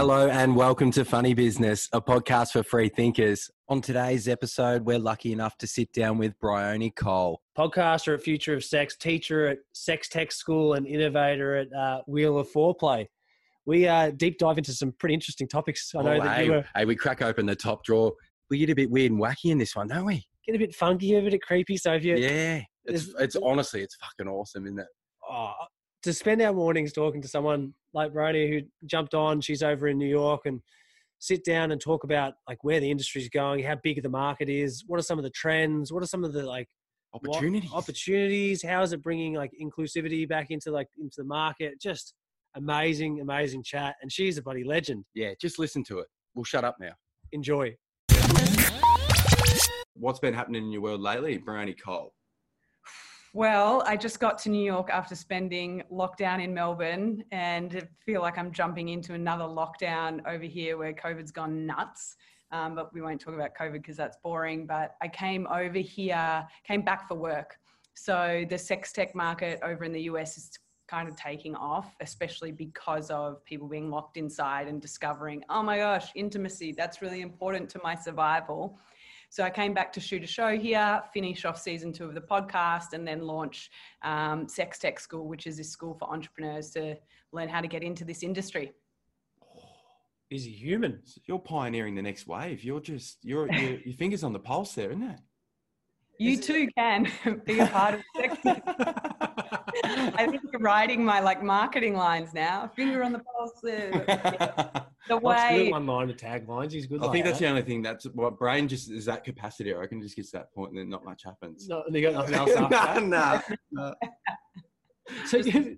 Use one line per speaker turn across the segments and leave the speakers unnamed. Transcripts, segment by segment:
Hello and welcome to Funny Business, a podcast for free thinkers. On today's episode, we're lucky enough to sit down with Bryony Cole.
podcaster at Future of Sex, teacher at Sex Tech School, and innovator at uh, Wheel of Foreplay. We uh, deep dive into some pretty interesting topics. I know
Oh,
that
hey,
you were
hey, we crack open the top drawer. We get a bit weird and wacky in this one, don't we?
get a bit funky, a bit creepy. So if you,
Yeah. It's, it's honestly, it's fucking awesome, isn't it?
oh, to spend our mornings talking to someone like Bryony who jumped on, she's over in New York, and sit down and talk about like where the industry's going, how big the market is, what are some of the trends, what are some of the like what-
Opportunities.
opportunities how is it bringing like inclusivity back into like into the market just amazing amazing chat and she's a bloody legend
yeah, just listen to it. We'll shut up now.
enjoy
What's been happening in your world lately, Bryony Cole?
Well, I just got to New York after spending lockdown in Melbourne and feel like I'm jumping into another lockdown over here where COVID's gone nuts. Um, but we won't talk about COVID because that's boring. But I came over here, came back for work. So the sex tech market over in the US is kind of taking off, especially because of people being locked inside and discovering, oh my gosh, intimacy, that's really important to my survival. So I came back to shoot a show here, finish off season two of the podcast, and then launch um, Sex Tech School, which is this school for entrepreneurs to learn how to get into this industry.
busy human
you're pioneering the next wave. You're just, you're, your your fingers on the pulse there, isn't it?
You
Is it-
too can be a part of Sex Tech. I think you're writing my like marketing lines now. Finger on the pulse. The
What's good
way
one liner taglines he's good
I
like
think that's
that.
the only thing that's what brain just is that capacity. Or I can just get to that point and then not much happens.
no, and you got nothing else after
nah,
that.
nah.
so
just
you,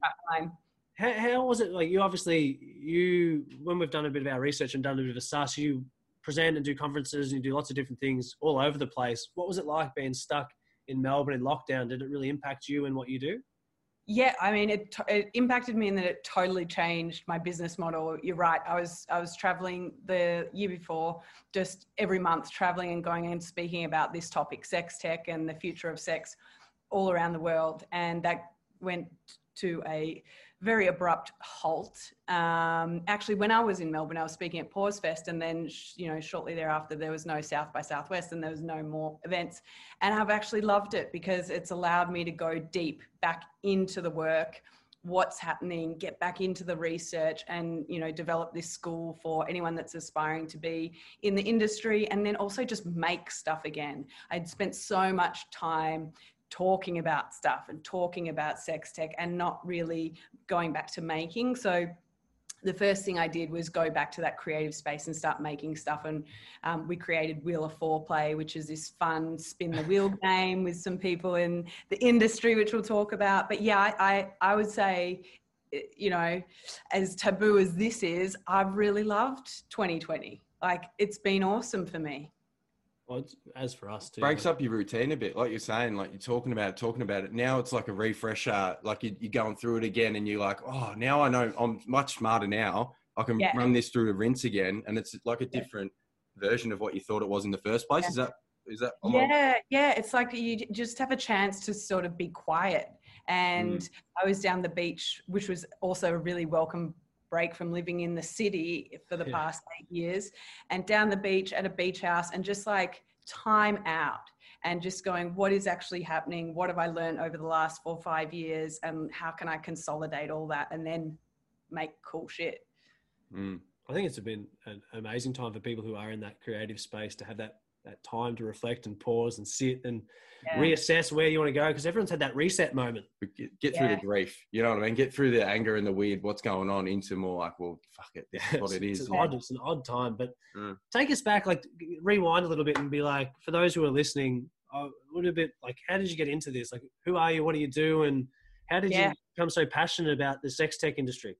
how, how was it like you obviously you when we've done a bit of our research and done a bit of a sus you present and do conferences and you do lots of different things all over the place what was it like being stuck in melbourne in lockdown did it really impact you and what you do
Yeah, I mean, it, it impacted me in that it totally changed my business model. You're right. I was I was traveling the year before, just every month traveling and going and speaking about this topic, sex tech and the future of sex, all around the world, and that went to a very abrupt halt. Um, actually, when I was in Melbourne, I was speaking at Pause Fest, and then you know shortly thereafter there was no South by Southwest, and there was no more events and I've actually loved it because it's allowed me to go deep back into the work what's happening get back into the research and you know develop this school for anyone that's aspiring to be in the industry and then also just make stuff again i'd spent so much time talking about stuff and talking about sex tech and not really going back to making so the first thing I did was go back to that creative space and start making stuff. And um, we created Wheel of Foreplay, which is this fun spin the wheel game with some people in the industry, which we'll talk about. But yeah, I, I, I would say, eh, you know, as taboo as this is, I've really loved 2020. Like it's been awesome for me.
Well, as for us too
breaks
like-
up your routine a bit, like you're saying, like you're talking about it, talking about it. Now it's like a refresher, like you, you're going through it again, and you're like, oh, now I know I'm much smarter now. I can
Yeah.
run this through the rinse again, and it's like a
Yeah.
different version of what you thought it was in the first place.
Yeah.
Is that is that? am I-
Yeah, yeah. It's like you just have a chance to sort of be quiet. And mm. I was down the beach, which was also a really welcome break from living in the city for the
Yeah.
past eight years, and down the beach at a beach house and just like time out and just going, what is actually happening? What have I learned over the last four or five years? And how can I consolidate all that and then make cool shit?
Mm.
I think it's been an amazing time for people who are in that creative space to have that that time to reflect and pause and sit and
Yeah.
reassess where you want to go because everyone's had that reset moment.
But Get, get through
Yeah.
the grief, you know what I mean. Get through the anger and the weird, what's going on, into more like, well, fuck it, this is what
it's. It's an, odd, it's an odd time, but
Mm.
take us back, like rewind a little bit and be like, for those who are listening, uh, a little bit like, how did you get into this? Like, who are you? What do you do? And how did
Yeah.
you become so passionate about the sex tech industry?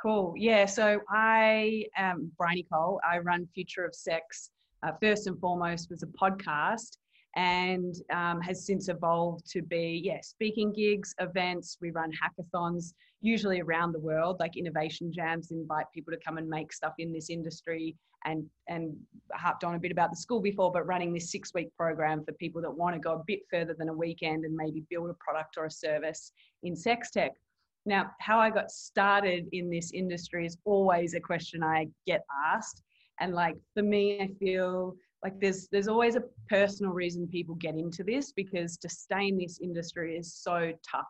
Cool. Yeah. So I am Bryony Cole. I run Future of Sex. Uh, first and foremost was a podcast and um, has since evolved to be, yeah, speaking gigs, events. We run hackathons, usually around the world, like innovation jams, invite people to come and make stuff in this industry. And, and harped on a bit about the school before, but running this six week program for people that want to go a bit further than a weekend and maybe build a product or a service in sex tech. Now, how I got started in this industry is always a question I get asked. And like for me, I feel like there's there's always a personal reason people get into this because to stay in this industry is so tough.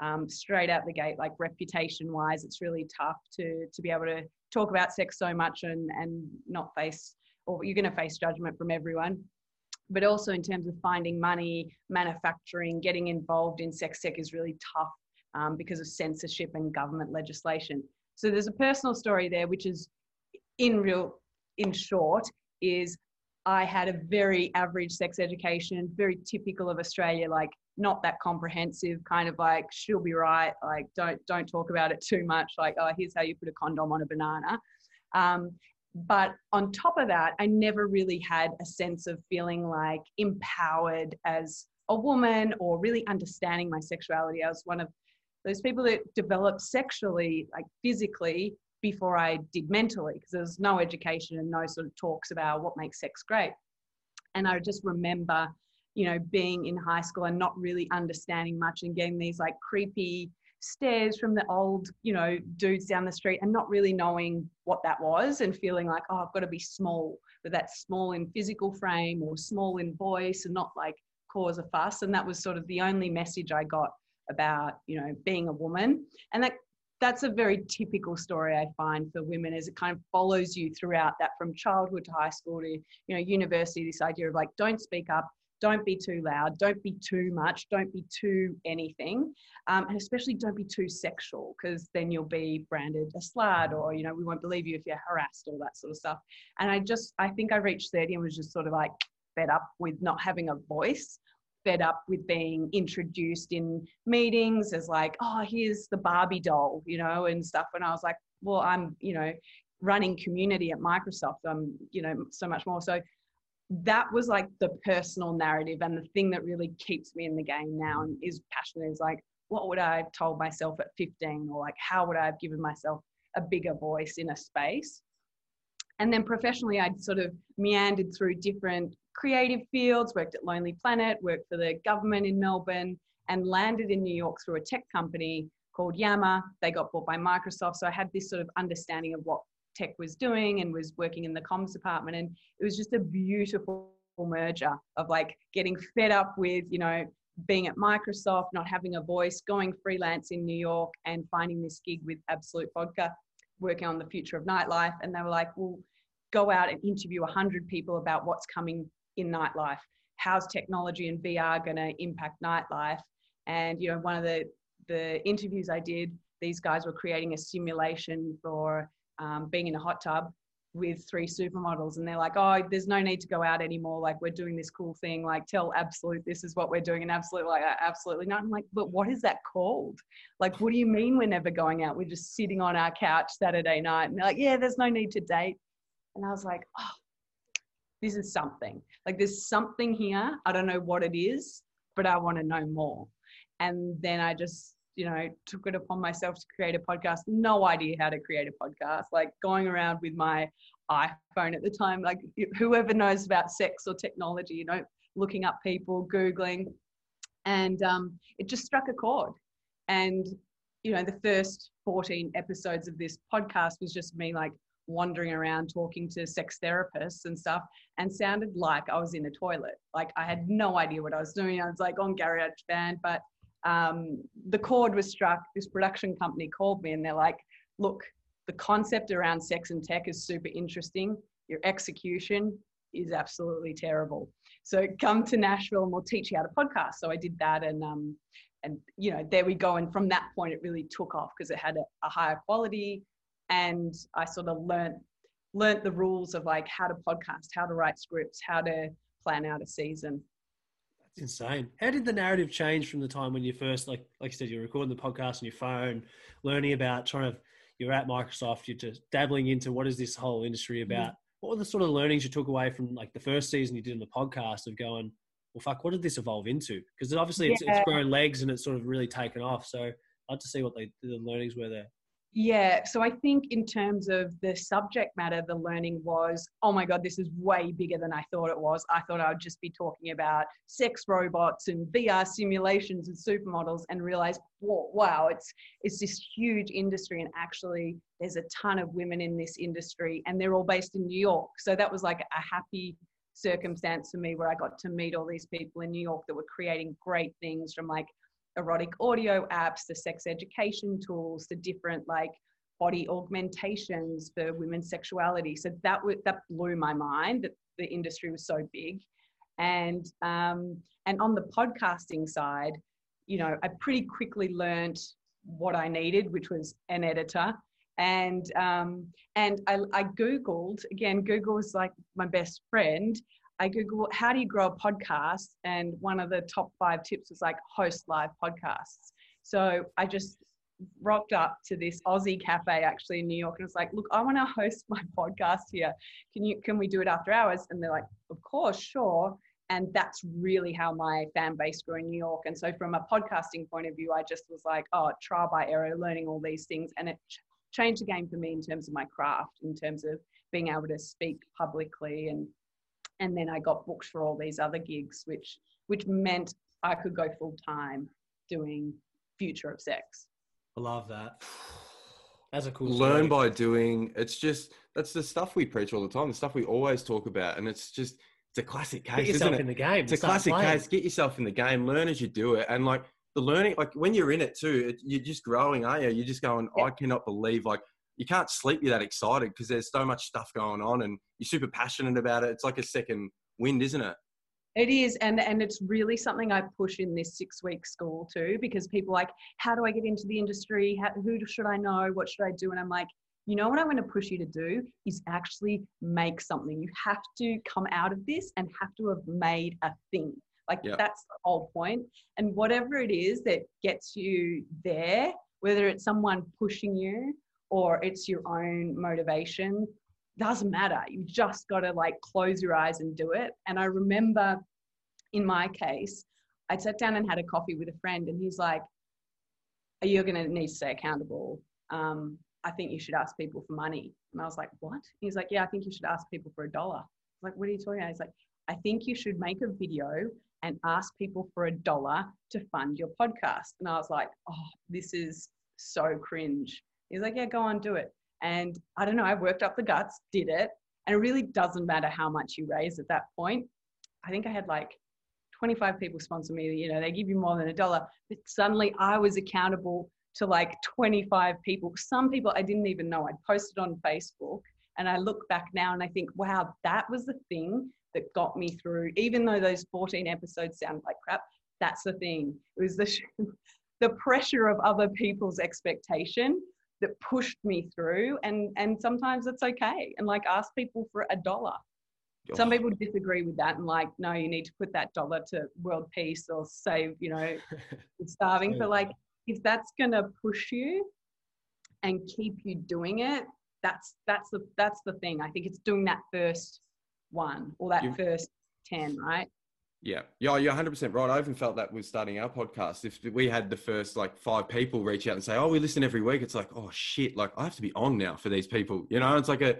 Um, straight out the gate, like reputation wise, it's really tough to to be able to talk about sex so much and and not face or you're going to face judgment from everyone but also in terms of finding money, manufacturing, getting involved in sex tech is really tough um, because of censorship and government legislation. So there's a personal story there, which is in real, in short, is I had a very average sex education, very typical of Australia, like not that comprehensive, kind of like she'll be right, like don't don't talk about it too much, like oh here's how you put a condom on a banana. Um, but on top of that, I never really had a sense of feeling like empowered as a woman or really understanding my sexuality. I was one of those people that developed sexually, like physically, before I did mentally, because there was no education and no sort of talks about what makes sex great. And I just remember, you know, being in high school and not really understanding much and getting these like creepy stares from the old, you know, dudes down the street and not really knowing what that was and feeling like, oh, I've got to be small, but that's small in physical frame or small in voice and not like cause a fuss. And that was sort of the only message I got about, you know, being a woman. And that that's a very typical story I find for women as it kind of follows you throughout that from childhood to high school to, you know, university, this idea of like, don't speak up, don't be too loud, don't be too much, don't be too anything, um, and especially don't be too sexual because then you'll be branded a slut or, you know, we won't believe you if you're harassed, all that sort of stuff. And I just, I think I reached 30 and was just sort of like fed up with not having a voice fed up with being introduced in meetings as like, oh, here's the Barbie doll, you know, and stuff. And I was like, well, I'm, you know, running community at Microsoft. I'm, you know, so much more. So that was like the personal narrative and the thing that really keeps me in the game now and is passionate is like what would i have told myself at 15 or like how would i have given myself a bigger voice in a space and then professionally i'd sort of meandered through different creative fields worked at lonely planet worked for the government in melbourne and landed in new york through a tech company called yammer they got bought by microsoft so i had this sort of understanding of what tech was doing and was working in the comms department. And it was just a beautiful merger of like getting fed up with, you know, being at Microsoft, not having a voice, going freelance in New York and finding this gig with Absolut Vodka, working on the future of nightlife. And they were like, well, go out and interview 100 people about what's coming in nightlife. How's technology and VR going to impact nightlife? And, you know, one of the, the interviews I did, these guys were creating a simulation for um, being in a hot tub with three supermodels and they're like oh there's no need to go out anymore. Like we're doing this cool thing. Like tell Absolut this is what we're doing and absolutely like absolutely not. I'm like but what is that called? Like what do you mean we're never going out? We're just sitting on our couch saturday night and they're like yeah there's no need to date. And i was like oh this is something like there's something here i don't know what it is but i want to know more and then i just you know, took it upon myself to create a podcast. No idea how to create a podcast. Like going around with my iPhone at the time, like whoever knows about sex or technology, you know, looking up people, Googling. And um, it just struck a chord. And, you know, the first 14 episodes of this podcast was just me like wandering around talking to sex therapists and stuff and sounded like I was in a toilet. Like I had no idea what I was doing. I was like on GarageBand, but um, the chord was struck. This production company called me and they're like, look, the concept around sex and tech is super interesting. Your execution is absolutely terrible. So come to Nashville and we'll teach you how to podcast. So I did that and um, and you know there we go. And from that point it really took off because it had a, a higher quality and I sort of learned learned the rules of like how to podcast, how to write scripts, how to plan out a season.
That's insane. How did the narrative change from the time when you first, like, like you said, you're recording the podcast on your phone, learning about trying to, you're at Microsoft, you're just dabbling into what is this whole industry mm-hmm. about? Mm-hmm. What were the sort of learnings you took away from like the first season you did in the podcast of going, well, fuck, what did this evolve into? Because obviously it's, yeah. it's grown legs and it's sort of really taken off. So I'd like to see what they, the learnings were there.
Yeah, so I think in terms of the subject matter, the learning was, oh my God, this is way bigger than I thought it was. I thought I would just be talking about sex robots and VR simulations and supermodels and realize, wow, it's it's this huge industry and actually there's a ton of women in this industry and they're all based in New York. So that was like a happy circumstance for me where I got to meet all these people in New York that were creating great things from like erotic audio apps, the sex education tools, the different like body augmentations for women's sexuality. So that w- that blew my mind that the industry was so big, and um, and on the podcasting side, you know, I pretty quickly learned what I needed, which was an editor. And um, and I, I googled again. Google was like my best friend, I Google how do you grow a podcast, and one of the top five tips was like host live podcasts. So I just rocked up to this Aussie cafe actually in New York and was like, look, I want to host my podcast here. Can you can we do it after hours? And they're like, of course, sure. And that's really how my fan base grew in New York. And so from a podcasting point of view, I just was like, oh, trial by error, learning all these things. And it changed the game for me in terms of my craft, in terms of being able to speak publicly and and then I got booked for all these other gigs, which which meant I could go full time doing Future of Sex.
I love that. That's a cool.
Learn by doing. It's just that's the stuff we preach all the time. The stuff we always talk about, and it's just it's a classic case.
Get yourself
isn't it?
in the game.
It's a classic
playing.
case. Get yourself in the game. Learn as you do it, and like the learning, like when you're in it too, it, you're just growing, aren't you? You're just going.
Yeah.
I cannot believe like you can't sleep. You're that excited because there's so much stuff going on, and you're super passionate about it. It's like a second wind, isn't it?
It is, and and it's really something I push in this six week school too, because people are like, how do I get into the industry? How, who should I know? What should I do? And I'm like, you know what I'm going to push you to do is actually make something. You have to come out of this and have to have made a thing. Like
Yeah.
that's the whole point. And whatever it is that gets you there, whether it's someone pushing you or it's your own motivation, doesn't matter. You just got to like close your eyes and do it. And I remember in my case, I sat down and had a coffee with a friend, and he's like, "Are You're going to need to stay accountable. Um, I think you should ask people for money. And I was like, What? He's like, Yeah, I think you should ask people for a dollar. Like, What are you talking about? He's like, I think you should make a video and ask people for a dollar to fund your podcast. And I was like, Oh, this is so cringe. He's like, Yeah, go on, do it. And I don't know, I worked up the guts, did it. And it really doesn't matter how much you raise at that point. I think I had like 25 people sponsor me, you know, they give you more than a dollar. But suddenly I was accountable to like 25 people. Some people I didn't even know. I'd posted on Facebook and I look back now and I think, wow, that was the thing that got me through. Even though those 14 episodes sound like crap, that's the thing. It was the, the pressure of other people's expectation that pushed me through and and sometimes it's okay and like ask people for a dollar. Some people disagree with that and like no you need to put that dollar to world peace or save you know starving but like if that's to push you and keep you doing it that's that's the that's the thing. I think it's doing that first one or that first 10 right
Yeah, yeah, you're 100 percent right. I even felt that with starting our podcast. If we had the first like five people reach out and say, "Oh, we listen every week," it's like, "Oh shit!" Like I have to be on now for these people. You know, it's like a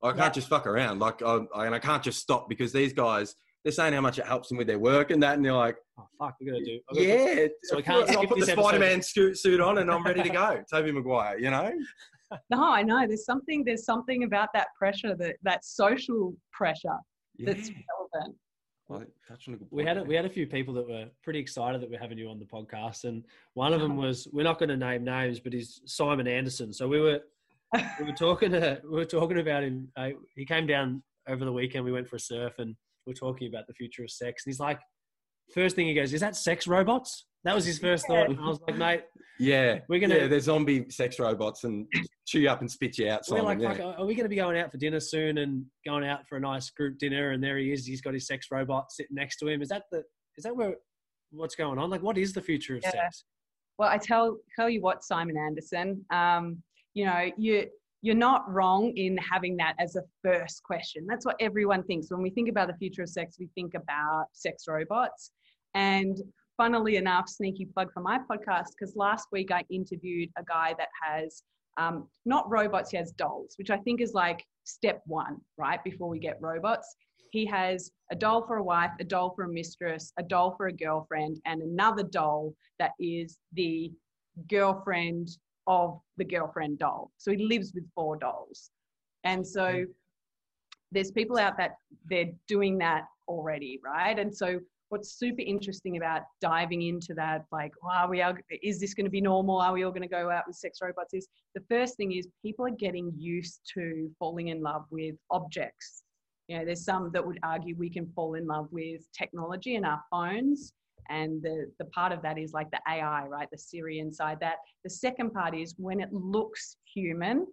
I can't
Yeah.
just fuck around. Like I, I and I can't just stop because these guys they're saying how much it helps them with their work and that, and they're like,
Oh fuck, we're gonna do. I've got to-
"Yeah."
So
I
can't
put, I'll put the. Spider-Man suit, suit on and I'm ready to go. Tobey Maguire, you know.
no i know there's something there's something about that pressure that that social pressure that's
Yeah.
relevant
Well, touching a good
We had a, we had a few people that were pretty excited that we're having you on the podcast, and one of them was we're not going to name names, but he's Simon Anderson. So we were we were talking to we were talking about him. Uh, he came down over the weekend. We went for a surf, and we are talking about the future of sex. And he's like, first thing he goes, "Is that sex robots?" That was his first thought. And I was like, "Mate,
Yeah,
We're gonna-
Yeah, they're zombie sex robots and chew you up and spit you out.
we're like,
yeah.
fuck, are we going to be going out for dinner soon and going out for a nice group dinner? And there he is. He's got his sex robot sitting next to him. Is that the is that where what's going on? Like, what is the future of
Yeah.
sex?
Well, I tell tell you what, Simon Anderson. Um, you know, you you're not wrong in having that as a first question. That's what everyone thinks when we think about the future of sex. We think about sex robots, and funnily enough, sneaky plug for my podcast because last week I interviewed a guy that has um, not robots, he has dolls, which I think is like step one, right? Before we get robots. He has a doll for a wife, a doll for a mistress, a doll for a girlfriend, and another doll that is the girlfriend of the girlfriend doll. So he lives with four dolls. And so there's people out that they're doing that already, right? And so what's super interesting about diving into that, like, oh, are we are, is this going to be normal? Are we all going to go out with sex robots? Is the first thing is people are getting used to falling in love with objects. You know, there's some that would argue we can fall in love with technology and our phones. And the, the part of that is like the AI, right? The Siri inside that. The second part is when it looks human,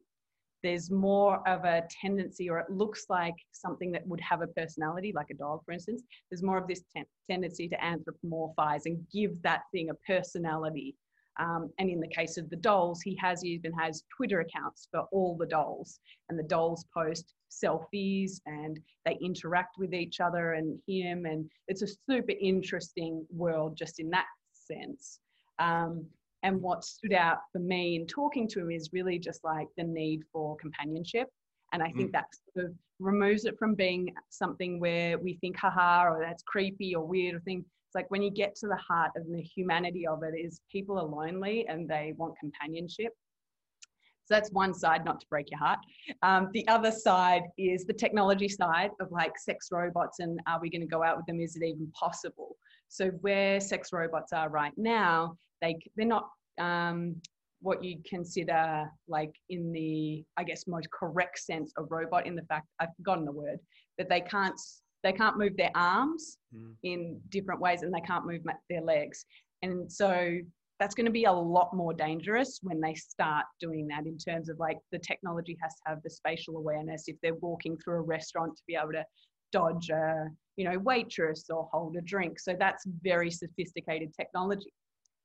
there's more of a tendency, or it looks like something that would have a personality, like a dog, for instance. There's more of this ten- tendency to anthropomorphize and give that thing a personality. Um, and in the case of the dolls, he has even has Twitter accounts for all the dolls, and the dolls post selfies and they interact with each other and him, and it's a super interesting world just in that sense. Um, and what stood out for me in talking to him is really just like the need for companionship. And I think mm. that sort of removes it from being something where we think, haha, or that's creepy or weird or thing. It's like when you get to the heart of the humanity of it is people are lonely and they want companionship. So that's one side, not to break your heart. Um, the other side is the technology side of like sex robots and are we going to go out with them? Is it even possible? So where sex robots are right now they they're not um, what you consider like in the I guess most correct sense of robot in the fact I've forgotten the word that they can't they can't move their arms mm. in different ways and they can't move their legs. And so that's going to be a lot more dangerous when they start doing that in terms of like the technology has to have the spatial awareness. If they're walking through a restaurant to be able to dodge a you know waitress or hold a drink. So that's very sophisticated technology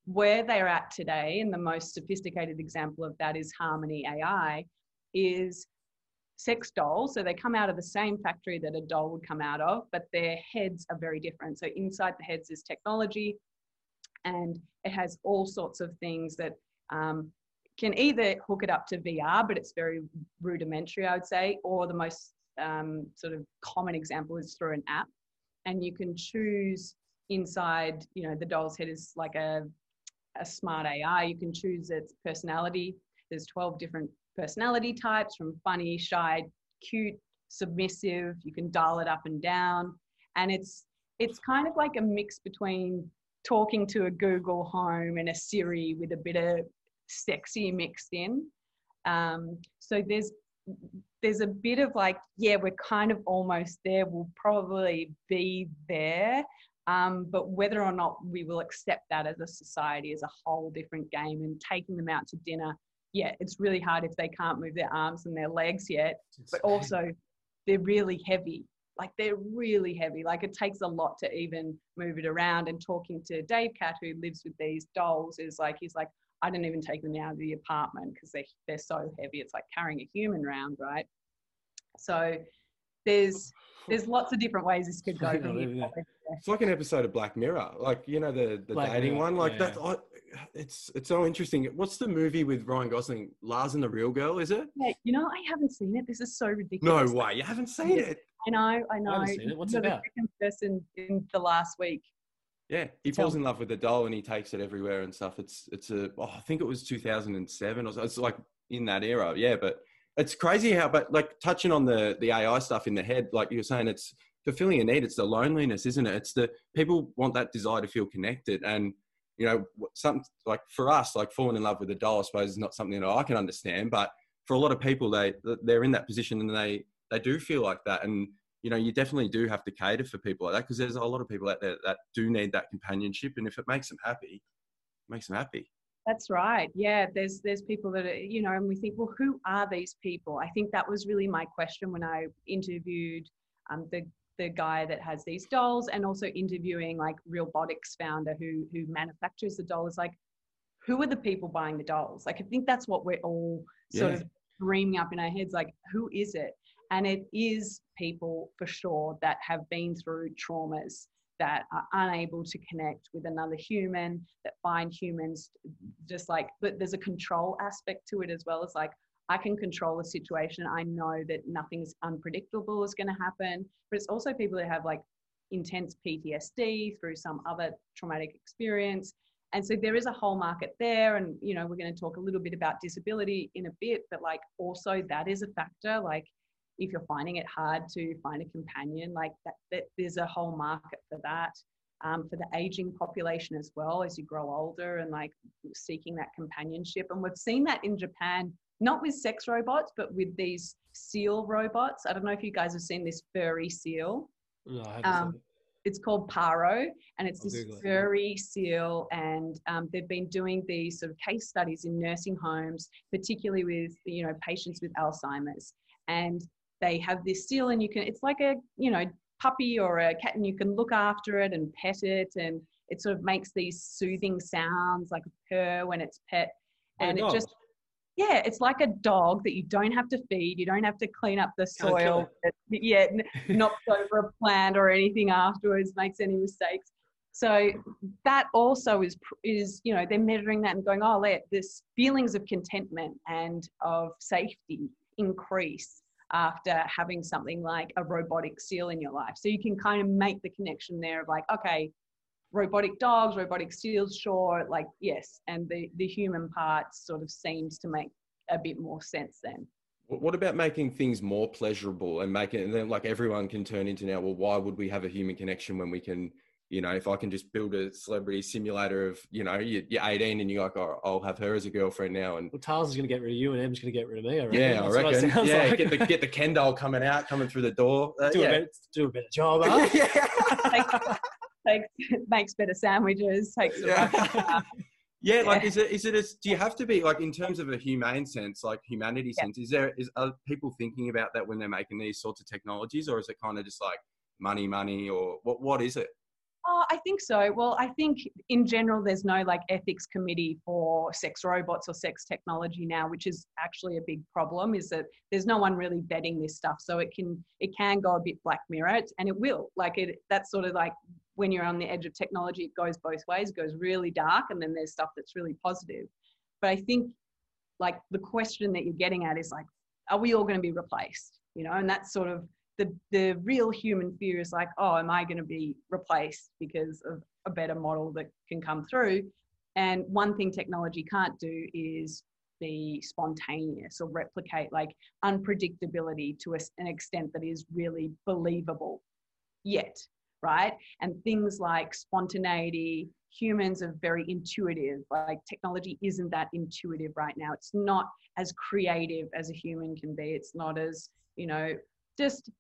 where they're at today, and the most sophisticated example of that is Harmony AI, is sex dolls. So they come out of the same factory that a doll would come out of, but their heads are very different. So inside the heads is technology, and it has all sorts of things that um, can either hook it up to VR, but it's very rudimentary, I would say, or the most um, sort of common example is through an app, and you can choose inside. You know, the doll's head is like a a smart AI. You can choose its personality. There's 12 different personality types from funny, shy, cute, submissive. You can dial it up and down. And it's it's kind of like a mix between talking to a Google Home and a Siri with a bit of sexy mixed in. Um, so there's there's a bit of like, yeah, we're kind of almost there. We'll probably be there. Um, but whether or not we will accept that as a society is a whole different game. And taking them out to dinner, yeah, it's really hard if they can't move their arms and their legs yet. But also, they're really heavy. Like they're really heavy. Like it takes a lot to even move it around. And talking to Davecat, who lives with these dolls, is like he's like, I don't even take them out of the apartment because they they're so heavy. It's like carrying a human around, right? So there's there's lots of different ways this could go.
It's like an episode of Black Mirror, like you know the the Black dating Mirror. one, like yeah. that. I, it's it's so interesting. What's the movie with Ryan Gosling, Lars and the Real Girl? Is it?
Yeah, you know I haven't seen it. This is so ridiculous.
No way, you haven't seen it.
I know, I know. I
seen it. What's it about? The
second person in the last week.
Yeah, he Tell falls me. in love with the doll and he takes it everywhere and stuff. It's it's a oh, I think it was 2007 or so. It's like in that era. Yeah, but it's crazy how but like touching on the the AI stuff in the head, like you were saying, it's fulfilling a need. It's the loneliness, isn't it? It's the people want that desire to feel connected. And, you know, something like for us, like falling in love with a doll, I suppose is not something that I can understand. But for a lot of people, they, they're in that position and they, they do feel like that. And, you know, you definitely do have to cater for people like that because there's a lot of people out there that do need that companionship. And if it makes them happy, makes them happy.
That's right. Yeah, there's there's people that are, you know, and we think, well, who are these people? I think that was really my question when I interviewed um, the the guy that has these dolls and also interviewing like Realbotix founder who who manufactures the dolls like who are the people buying the dolls? Like i think that's what we're all sort yeah. of dreaming up in our heads like who is it? And it is people for sure that have been through traumas that are unable to connect with another human, that find humans just like, but there's a control aspect to it as well. As like, I can control the situation. I know that nothing's unpredictable is going to happen. But it's also people that have like intense PTSD through some other traumatic experience. And so there is a whole market there. And, you know, we're going to talk a little bit about disability in a bit, but like also that is a factor. Like if you're finding it hard to find a companion, like that, that there's a whole market for that. Um, for the aging population as well as you grow older and like seeking that companionship. And we've seen that in Japan not with sex robots, but with these seal robots. I don't know if you guys have seen this furry seal.
No, I haven't
Um,
it.
It's called Paro, and it's
I'll
this
Google it.
furry seal. And um, they've been doing these sort of case studies in nursing homes, particularly with you know patients with Alzheimer's. And they have this seal, and you can. It's like a you know puppy or a cat, and you can look after it and pet it, and it sort of makes these soothing sounds like a purr when it's pet,
a
and it
dog.
just yeah, it's like a dog that you don't have to feed, you don't have to clean up the soil, it- yeah, n- knocks over a plant or anything afterwards, makes any mistakes. So that also is is you know they're measuring that and going, oh, let this feelings of contentment and of safety increase after having something like a robotic seal in your life. So you can kind of make the connection there of like, okay, robotic dogs, robotic seals, sure, like yes, and the the human part sort of seems to make a bit more sense then.
What what about making things more pleasurable and making it, and then like everyone can turn into now, well, why would we have a human connection when we can, you know, if I can just build a celebrity simulator of, you know, you- you're 18 and you're like, oh, I'll have her as a girlfriend now. And
Well, Tars is going to get rid of you, and Em's going to get rid of me. I reckon.
yeah, I
That's what it
reckon. Yeah,
like.
get the, get the Ken doll coming out, coming through the door. Uh,
do,
yeah.
a better, do a better job. Huh?
Takes, takes, makes better sandwiches, takes
Yeah. Yeah, like is it is it a, do you have to be like in terms of a humane sense, like humanity
Yeah.
sense, is there is are people thinking about that when they're making these sorts of technologies or is it kind of just like money, money or what what is it?
Oh, I think so. Well, I think in general, there's no like ethics committee for sex robots or sex technology now, which is actually a big problem. Is that there's no one really vetting this stuff, so it can it can go a bit Black Mirror, and it will. Like it, that's sort of like when you're on the edge of technology, it goes both ways. It goes really dark, and then there's stuff that's really positive. But I think like the question that you're getting at is like, are we all going to be replaced? You know, and that's sort of the the real human fear is like, oh, am I going to be replaced because of a better model that can come through? And one thing technology can't do is be spontaneous or replicate like unpredictability to an extent that is really believable yet, right? And things like spontaneity, humans are very intuitive. Like technology isn't that intuitive right now. It's not as creative as a human can be. It's not as, you know, just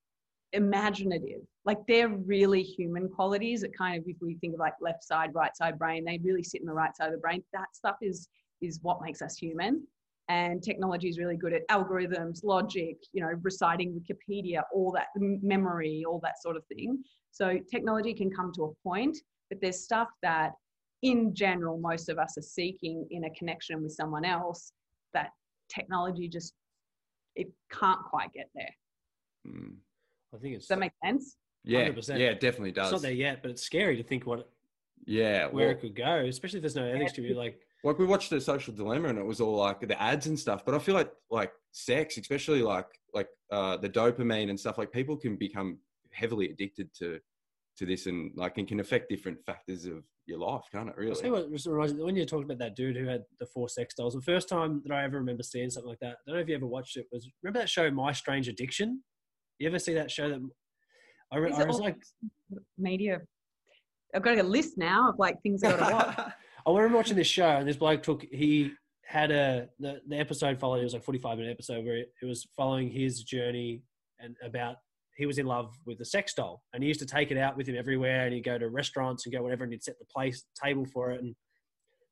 imaginative. Like they're really human qualities that kind of, if we think of like left side, right side brain, they really sit in the right side of the brain. That stuff is is what makes us human. And technology is really good at algorithms, logic, you know, reciting Wikipedia, all that memory, all that sort of thing. So technology can come to a point, but there's stuff that in general most of us are seeking in a connection with someone else that technology just it can't quite get there.
Mm.
I think it's.
Does that make sense?
Yeah,
100%.
yeah, it definitely
it's
does.
not there yet, but it's scary to think what
Yeah,
where
well,
it could go, especially if there's no ethics to be like.
like we watched the social dilemma and it was all like the ads and stuff but i feel like like sex especially like like uh the dopamine and stuff like people can become heavily addicted to to this and like it can affect different factors of your life can't it
I'll tell
really
you what just reminds me, when you talked about that dude who had the four sex dolls, the first time that I ever remember seeing something like that, I don't know if you ever watched it, was remember that show My Strange Addiction? You ever see that show that I, I was like,
media. I've got a list now of like things I've got to watch.
I remember watching this show, and this bloke took he had a the, the episode followed. It was like forty five minute episode where it, it was following his journey and about he was in love with a sex doll, and he used to take it out with him everywhere, and he'd go to restaurants and go whatever, and he'd set the place table for it. And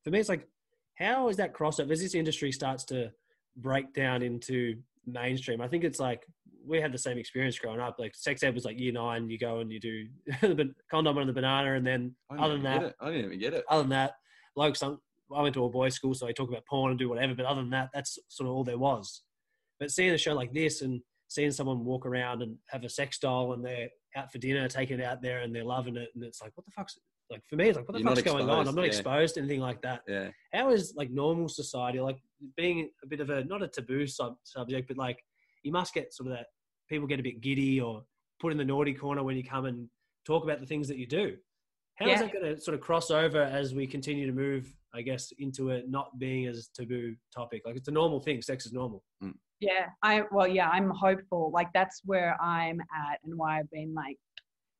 for me, it's like, how is that crossover as this industry starts to break down into mainstream? I think it's like we had the same experience growing up. Like sex ed was like year nine, you go and you do the condom on the banana, and then other than that,
i didn't even get it
other than that, like some, I went to a boys' school, so they talk about porn and do whatever. But other than that, that's sort of all there was. But seeing a show like this and seeing someone walk around and have a sex doll and they're out for dinner, taking it out there, and they're loving it, and it's like, what the fuck's like for me? It's like, what the
You're
fuck's going on? I'm not
yeah.
exposed to anything like that.
Yeah.
How is like normal society, like being a bit of a not a taboo sub- subject, but like you must get sort of that people get a bit giddy or put in the naughty corner when you come and talk about the things that you do. How is
Yeah.
that going to sort of cross over as we continue to move, I guess, into it not being as taboo topic? Like it's a normal thing. Sex is normal. Mm.
Yeah, I well, yeah, I'm hopeful. Like that's where I'm at, and why I've been like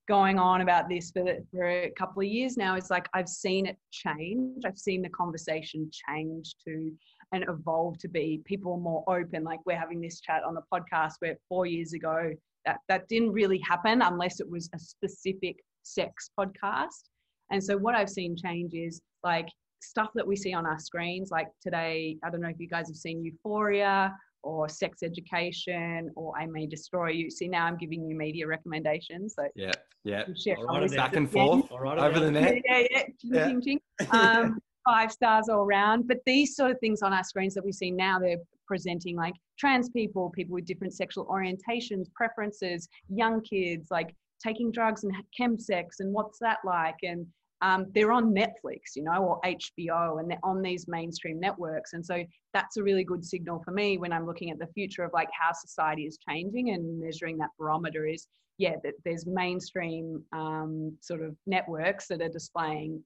going on about this for for a couple of years now. Is like I've seen it change. I've seen the conversation change to and evolve to be people more open. Like we're having this chat on the podcast where four years ago that that didn't really happen unless it was a specific sex podcast. And so what I've seen change is like stuff that we see on our screens. Like today, I don't know if you guys have seen Euphoria or sex education or I may destroy you. See, now I'm giving you media recommendations. So
Yeah. Yeah.
share
All right,
Back and
Yeah.
forth
All right,
over the net.
yeah, yeah, yeah. Ching,
Yeah.
ching, ching. Um, five stars all round. But these sort of things on our screens that we see now, they're presenting like trans people, people with different sexual orientations, preferences, young kids, like taking drugs and chemsex and what's that like? And um, they're on Netflix, you know, or HBO, and they're on these mainstream networks. And so that's a really good signal for me when I'm looking at the future of like how society is changing and measuring that barometer is, yeah, that there's mainstream um, sort of networks that are displaying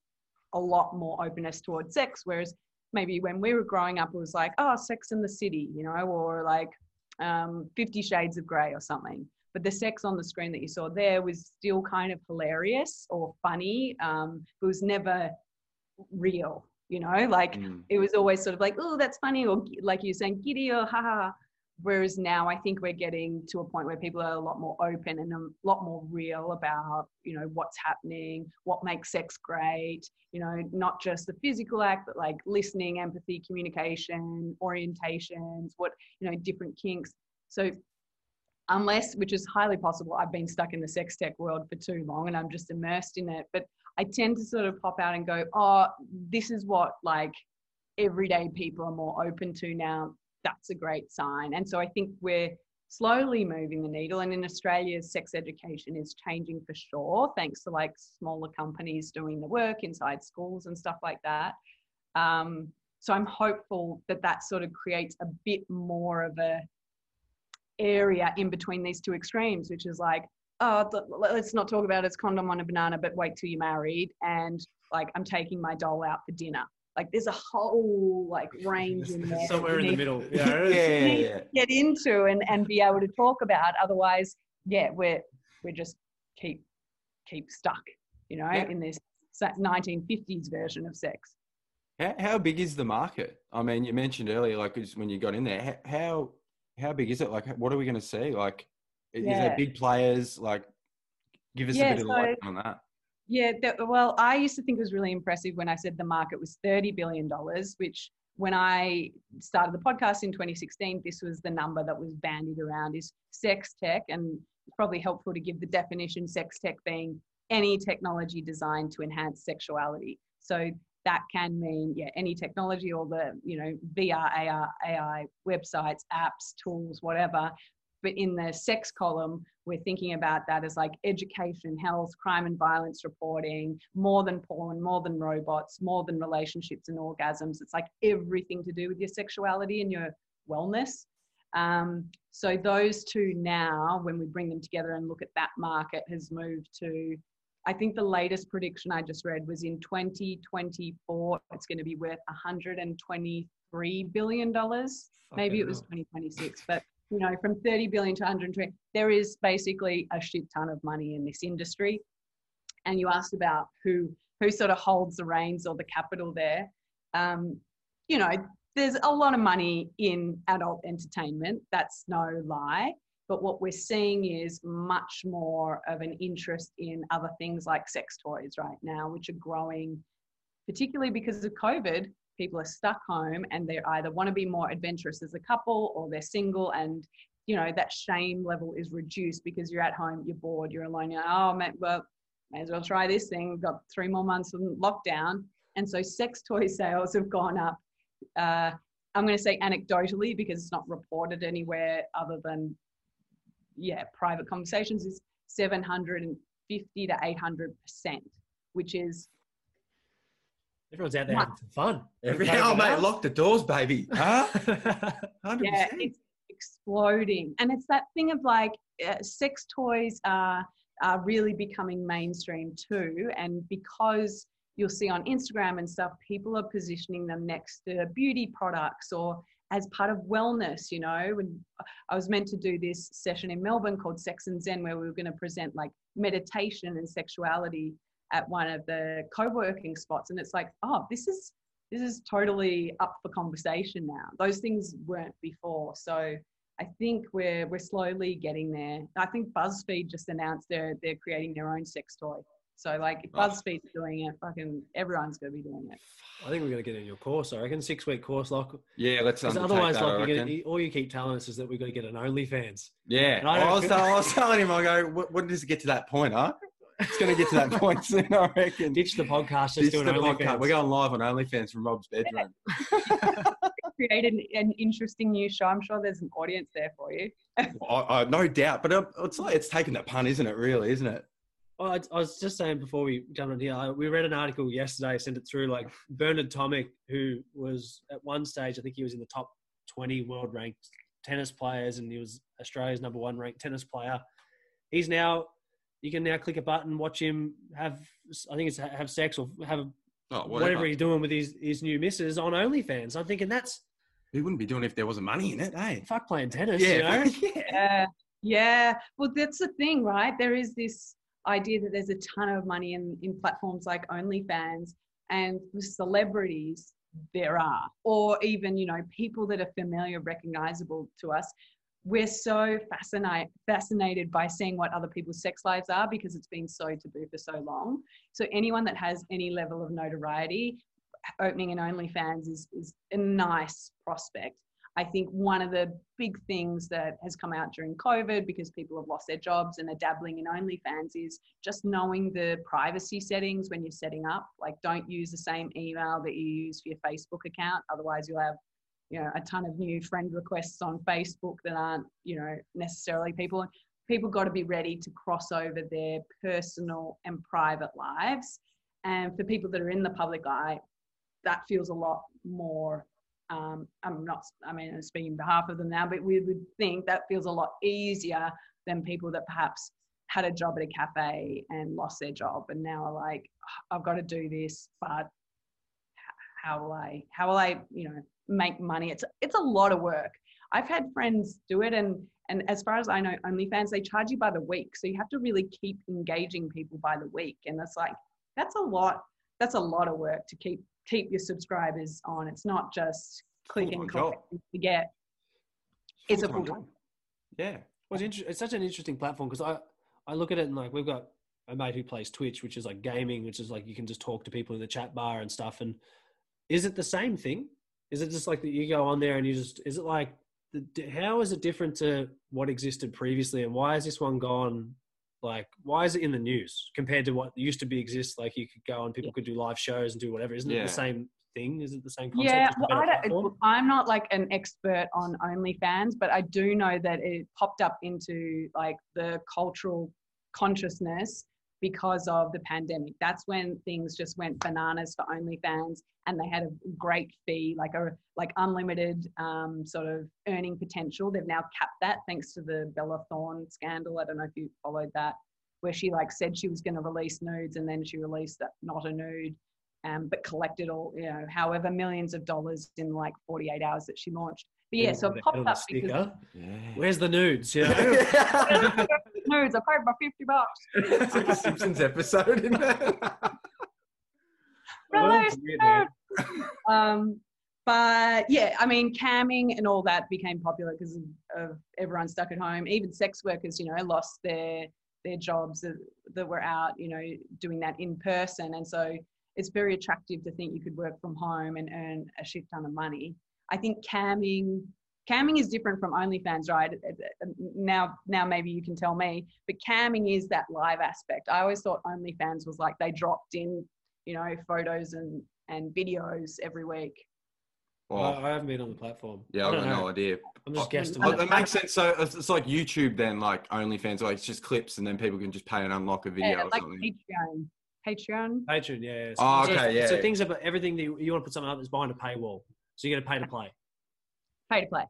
a lot more openness towards sex, whereas maybe when we were growing up, it was like, oh, Sex in the City, you know, or like um, Fifty Shades of Grey or something. But the sex on the screen that you saw there was still kind of hilarious or funny. Um, it was never real, you know, like
Mm.
it was always sort of like, oh, that's funny, or like you're saying, giddy or ha ha. Whereas now I think we're getting to a point where people are a lot more open and a lot more real about, you know, what's happening, what makes sex great, you know, not just the physical act, but like listening, empathy, communication, orientations, what, you know, different kinks. So unless, which is highly possible, I've been stuck in the sex tech world for too long and I'm just immersed in it. But I tend to sort of pop out and go, oh, this is what like everyday people are more open to now. That's a great sign. And so I think we're slowly moving the needle. And in Australia, sex education is changing for sure, thanks to like smaller companies doing the work inside schools and stuff like that. Um, so I'm hopeful that that sort of creates a bit more of a area in between these two extremes, which is like, oh, let's not talk about it's condom on a banana, but wait till you're married. And like, I'm taking my doll out for dinner. Like, there's a whole like range in there.
Somewhere
that
in the middle.
Yeah,
Yeah.
yeah, yeah.
Get into and, and be able to talk about. Otherwise, yeah, we're we're just keep keep stuck, you know,
Yeah.
in this 1950s version of sex.
How, how big is the market? I mean, you mentioned earlier, like when you got in there, how how big is it? Like, what are we going to see? Like, is
Yeah.
there big players? Like, give us
Yeah,
a bit of light on that.
Yeah, well, I used to think it was really impressive when I said the market was $30 billion, which when I started the podcast in 2016, this was the number that was bandied around is sex tech. And it's probably helpful to give the definition sex tech being any technology designed to enhance sexuality. So that can mean, yeah, any technology or the, you know, VR, AR, AI websites, apps, tools, whatever. But in the sex column, we're thinking about that as like education, health, crime and violence reporting, more than porn, more than robots, more than relationships and orgasms. It's like everything to do with your sexuality and your wellness. Um, so those two now, when we bring them together and look at that market, has moved to, I think the latest prediction I just read was in 2024, it's going to be worth 123 billion dollars. Maybe it was 2026, but you know, from 30 billion to 120, there is basically a shit ton of money in this industry. And you asked about who who sort of holds the reins or the capital there. Um, you know, there's a lot of money in adult entertainment. That's no lie. But what we're seeing is much more of an interest in other things like sex toys right now, which are growing, particularly because of COVID. People are stuck home and they either want to be more adventurous as a couple or they're single and you know that shame level is reduced because you're at home, you're bored, you're alone. You're, oh, man, well, may as well try this thing. We've got three more months of lockdown, and so sex toy sales have gone up. Uh, I'm going to say anecdotally because it's not reported anywhere other than yeah, private conversations. Is 750 to 800 percent, which is
Everyone's out there having some fun.
Every,
Everyone's
oh, mate,
having
lock the doors, baby. Huh? 100%.
yeah, it's exploding. And it's that thing of like uh, sex toys are, are really becoming mainstream too. And because you'll see on Instagram and stuff, people are positioning them next to beauty products or as part of wellness, you know. When I was meant to do this session in Melbourne called Sex and Zen, where we were going to present like meditation and sexuality at one of the co-working spots. And it's like, oh, this is this is totally up for conversation now. Those things weren't before. So I think we're we're slowly getting there. I think BuzzFeed just announced they're they're creating their own sex toy. So like if
Oh.
BuzzFeed's doing it, fucking everyone's gonna be doing it.
I think we're going to get in your course. I reckon six week course, like
Yeah, let's
because
undertake
otherwise,
that,
like you're
reckon.
gonna, all you keep telling us is that we've got to get an OnlyFans.
Yeah,
And I
I, was, I was telling him, I go, "What- when does it get to that point, huh? It's going to get to that point soon, I reckon.
Ditch the podcast, just
This
do
is
an
the podcast. We're going live on OnlyFans from Rob's bedroom.
Created an, an interesting new show. I'm sure there's an audience there for you.
I, I, no doubt, but uh, it's like it's taking the pun, isn't it? Really, isn't it?
Well, I, I was just saying before we jumped on here, I, we read an article yesterday, sent it through. Like Bernard Tomic, who was at one stage, I think he was in the top 20 world ranked tennis players, and he was Australia's number one ranked tennis player. He's now, you can now click a button, watch him have, I think it's have sex or have
Oh,
whatever. he's doing with his, his new missus on OnlyFans. I'm thinking that's
He wouldn't be doing it if there wasn't money in it, eh?
fuck playing tennis, you know?
yeah.
Yeah, yeah. Well, that's the thing, right? There is this idea that there's a ton of money in, in platforms like OnlyFans and with celebrities there are, or even, you know, people that are familiar, recognizable to us. We're so fascinate, fascinated by seeing what other people's sex lives are because it's been so taboo for so long. So anyone that has any level of notoriety, opening an OnlyFans is, is a nice prospect. I think one of the big things that has come out during COVID because people have lost their jobs and are dabbling in OnlyFans is just knowing the privacy settings when you're setting up. Like, don't use the same email that you use for your Facebook account. Otherwise, you'll have, you know, a ton of new friend requests on Facebook that aren't, you know, necessarily people. People got to be ready to cross over their personal and private lives. And for people that are in the public eye, that feels a lot more um, I'm not, I mean, I'm speaking behalf of them now, but we would think that feels a lot easier than people that perhaps had a job at a cafe and lost their job and now are like, "Oh, I've got to do this, but how will I, how will I, you know, make money? It's, it's a lot of work. I've had friends do it and, and as far as I know, OnlyFans, they charge you by the week. So you have to really keep engaging people by the week. And it's like, that's a lot, that's a lot of work to keep keep your subscribers on. It's not just click and click and forget. It's a full time.
Yeah.
Well, it's, inter- it's such an interesting platform because I, I look at it and like we've got a mate who plays Twitch, which is like gaming, which is like you can just talk to people in the chat bar and stuff. And is it the same thing? Is it just like that you go on there and you just, is it like, the, how is it different to what existed previously? And why has this one gone? Like, why is it in the news compared to what used to be exist? Like, you could go and people could do live shows and do whatever. Isn't it the same thing? Is it the same concept?
Yeah, well, I don't. I'm not like an expert on OnlyFans, but I do know that it popped up into like the cultural consciousness because of the pandemic. That's when things just went bananas for OnlyFans, and they had a great fee, like a like unlimited um, sort of earning potential. They've now capped that thanks to the Bella Thorne scandal. I don't know if you followed that, where she like said she was going to release nudes, and then she released that not a nude. Um, but collected all, you know, however millions of dollars in like 48 hours that she launched. But yeah, so
Put
it
it
popped
on a
up because
sticker.
Yeah.
Where's the nudes? You know?
nudes. I paid my 50 bucks.
it's like a Simpsons episode, isn't it?
Well,
Release
weird, man.
um, but yeah, I mean, camming and all that became popular because of, of everyone stuck at home. Even sex workers, you know, lost their their jobs that, that were out, you know, doing that in person. And so it's very attractive to think you could work from home and earn a shit ton of money. I think camming camming is different from OnlyFans, right? Now, now maybe you can tell me, but camming is that live aspect. I always thought OnlyFans was like they dropped in, you know, photos and and videos every week.
Oh,
I, I haven't been on the platform.
yeah,
I
I've
don't
got
know.
no idea.
I'm just
Oh,
guessing.
oh,
Oh, that makes sense. So it's, it's like YouTube then, like OnlyFans, like it's just clips, and then people can just pay and unlock a video
Yeah,
or
like
something.
Patreon. Patreon.
Patreon, yeah. yeah.
Oh,
so,
okay, yeah,
So
yeah.
things about everything that you, you want to put something up that's behind a paywall. So you got to pay to play.
Pay to play.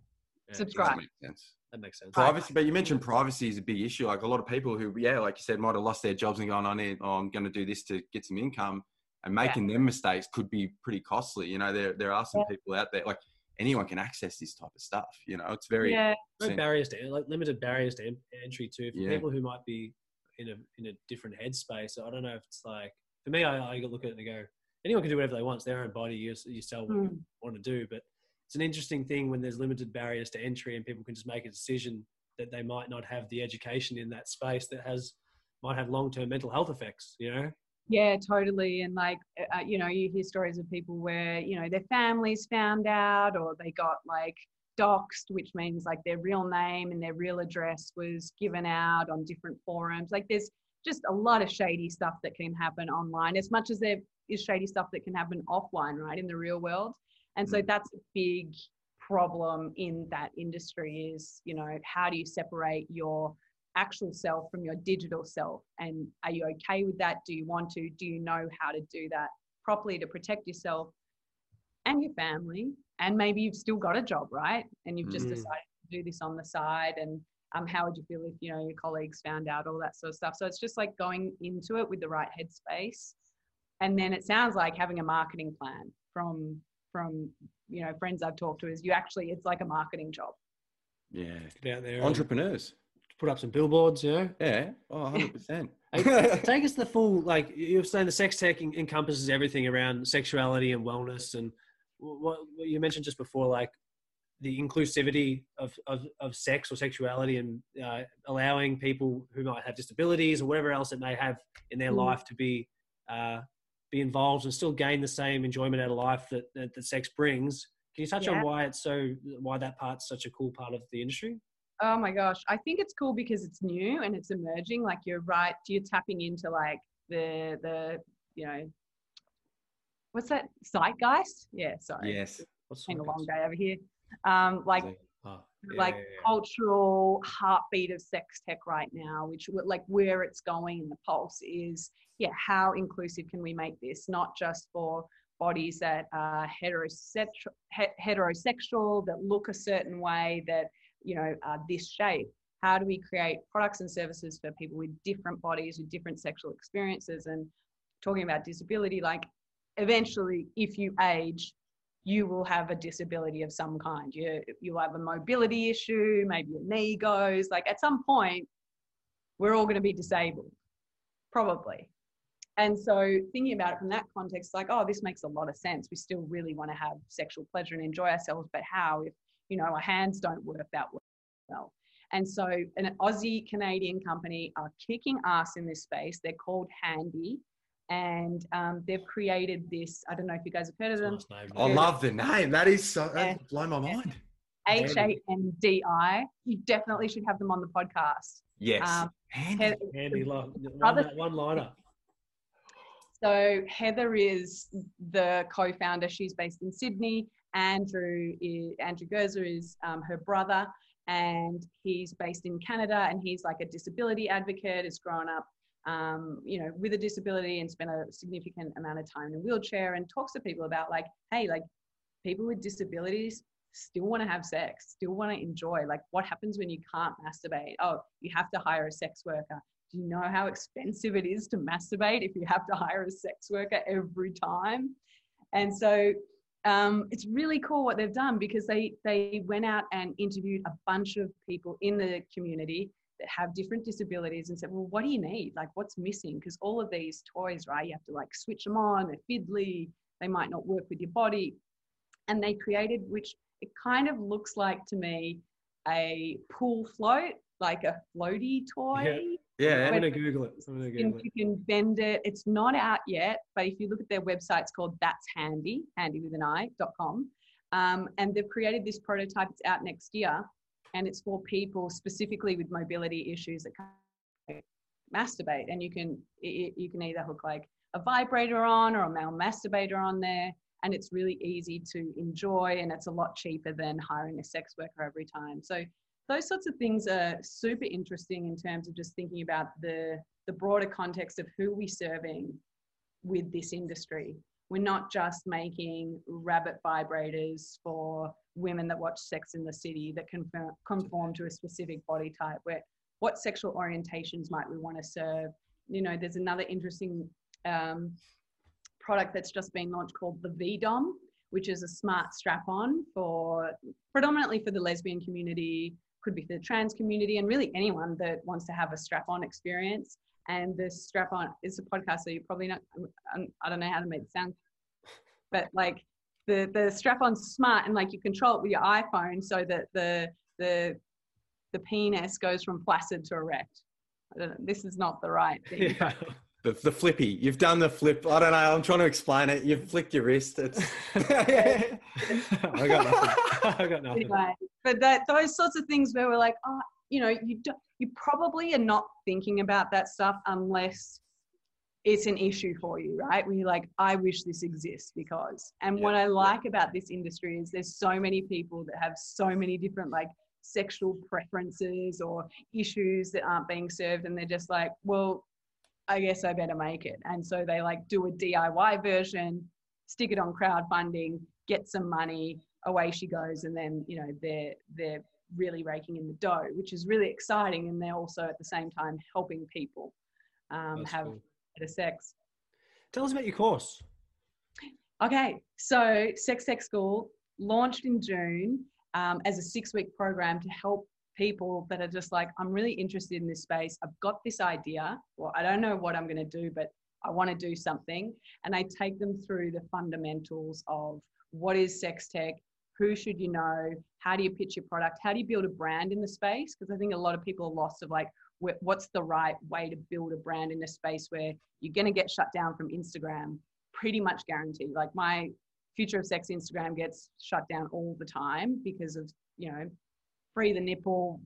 Yeah,
Subscribe.
That makes sense.
That makes sense.
Privacy, but you mentioned privacy is a big issue. Like a lot of people who, yeah, like you said, might have lost their jobs and gone, I need, oh, I'm going to do this to get some income, and making them mistakes could be pretty costly. You know, there there are some people out there, like anyone can access this type of stuff. You know, it's very
Yeah.
no barriers to like limited barriers to entry too for
Yeah.
people who might be in a in a different headspace. I don't know if it's like for me, I, I look at it and go, anyone can do whatever they want. It's their own body. You, you sell what you
Mm.
want to do, but it's an interesting thing when there's limited barriers to entry and people can just make a decision that they might not have the education in that space that has might have long term mental health effects. You know,
Yeah, totally. And like, uh, you know, you hear stories of people where, you know, their families found out or they got like doxed, which means like their real name and their real address was given out on different forums. Like, there's just a lot of shady stuff that can happen online as much as there is shady stuff that can happen offline, right, in the real world. And so
Mm.
that's a big problem in that industry is, you know, how do you separate your actual self from your digital self? And are you okay with that? Do you want to? Do you know how to do that properly to protect yourself and your family? And maybe you've still got a job right? And you've just
Mm.
decided to do this on the side and um, how would you feel if you know your colleagues found out all that sort of stuff? So it's just like going into it with the right headspace. And then it sounds like having a marketing plan from from you know friends i've talked to is you actually it's like a marketing job
yeah.
get out there,
Entrepreneurs.
put up some billboards. yeah.
Yeah. Oh, 100 percent.
Take us the full like you're saying the sex tech encompasses everything around sexuality and wellness and what, what you mentioned just before like the inclusivity of, of, of sex or sexuality and uh, allowing people who might have disabilities or whatever else it may have in their
Mm.
life to be uh, be involved and still gain the same enjoyment out of life that, that, that sex brings can you touch
Yeah.
on why it's so why that part's such a cool part of the industry
Oh my gosh. I think it's cool because it's new and it's emerging. Like you're right, you're tapping into like the the you know what's that? Zeitgeist? Yeah, sorry.
Yes.
What's
It's been a long day over here. Um like
Oh,
like
yeah, yeah, yeah.
cultural heartbeat of sex tech right now, which like where it's going in the pulse is yeah, how inclusive can we make this? Not just for bodies that are heterosexual, heterosexual that look a certain way, that you know are this shape. How do we create products and services for people with different bodies, with different sexual experiences? And talking about disability, like eventually, if you age, you will have a disability of some kind. You you'll have a mobility issue, maybe your knee goes. Like at some point, we're all going to be disabled, probably. And so thinking about it from that context, like, oh, this makes a lot of sense. We still really want to have sexual pleasure and enjoy ourselves, but how if you know our hands don't work that well? And so an Aussie Canadian company are kicking ass in this space. They're called Handi. And um, they've created this. I don't know if you guys have heard of them.
Nice.
I love the name. That is so
Yeah.
that blown my mind.
H A N D I. You definitely should have them on the podcast.
Yes.
Um,
Handi.
Heather-
Handy line, one, one liner.
So Heather is the co-founder. She's based in Sydney. Andrew is, Andrew Gurza is um, her brother, and he's based in Canada. And he's like a disability advocate. Has grown up, um, you know, with a disability and spent a significant amount of time in a wheelchair. And talks to people about like, hey, like people with disabilities still want to have sex, still want to enjoy. Like, what happens when you can't masturbate? Oh, you have to hire a sex worker. Do you know how expensive it is to masturbate if you have to hire a sex worker every time? And so um, it's really cool what they've done because they they went out and interviewed a bunch of people in the community have different disabilities and said, well, what do you need? Like, what's missing? Because all of these toys, right? You have to like switch them on. They're fiddly. They might not work with your body. And they created, which it kind of looks like to me, a pool float, like a floaty toy.
Yeah.
yeah I'm gonna Google it. I'm gonna
You can,
Google it.
you can bend it. It's not out yet, but if you look at their website, it's called That's Handy, handy with an I, dot com. Um, and they've created this prototype. It's out next year, and it's for people specifically with mobility issues that can't masturbate. And you can you can either hook like a vibrator on or a male masturbator on there, and it's really easy to enjoy and it's a lot cheaper than hiring a sex worker every time. So those sorts of things are super interesting in terms of just thinking about the the broader context of who we're serving with this industry. We're not just making rabbit vibrators for women that watch Sex and the City that conform, conform to a specific body type where what sexual orientations might we want to serve you know there's another interesting um, product that's just been launched called the VDOM, which is a smart strap-on for predominantly for the lesbian community, could be for the trans community, and really anyone that wants to have a strap-on experience. And the strap-on is a podcast, so you probably not. I don't know how to make sound, but like the the strap-on's smart, and like you control it with your iPhone, so that the the the penis goes from placid to erect. This is not the right thing. Yeah
the, the flippy. You've done the flip. I don't know. I'm trying to explain it. You've flicked your wrist. It's. I
got nothing. I got nothing. Anyway, but that those sorts of things where we're like, oh, you know, you don't. you probably are not thinking about that stuff unless it's an issue for you, right? Where you're like, I wish this exists because. And yeah, what I like yeah. about this industry is there's so many people that have so many different like sexual preferences or issues that aren't being served, and they're just like, well, I guess I better make it. And so they like do a DIY version, stick it on crowdfunding, get some money, away she goes, and then you know they're they're really raking in the dough, which is really exciting, and they're also at the same time helping people um, have cool. Better sex.
Tell us about your course.
Okay, so Sex Tech School launched in June um, as a six-week program to help people that are just like, I'm really interested in this space. I've got this idea. Well, I don't know what I'm going to do, but I want to do something. And I take them through the fundamentals of what is sex tech, who should you know, how do you pitch your product, how do you build a brand in the space? Because I think a lot of people are lost of like, what's the right way to build a brand in a space where you're going to get shut down from Instagram, pretty much guaranteed. Like my future of sex Instagram gets shut down all the time because of you know free the nipple,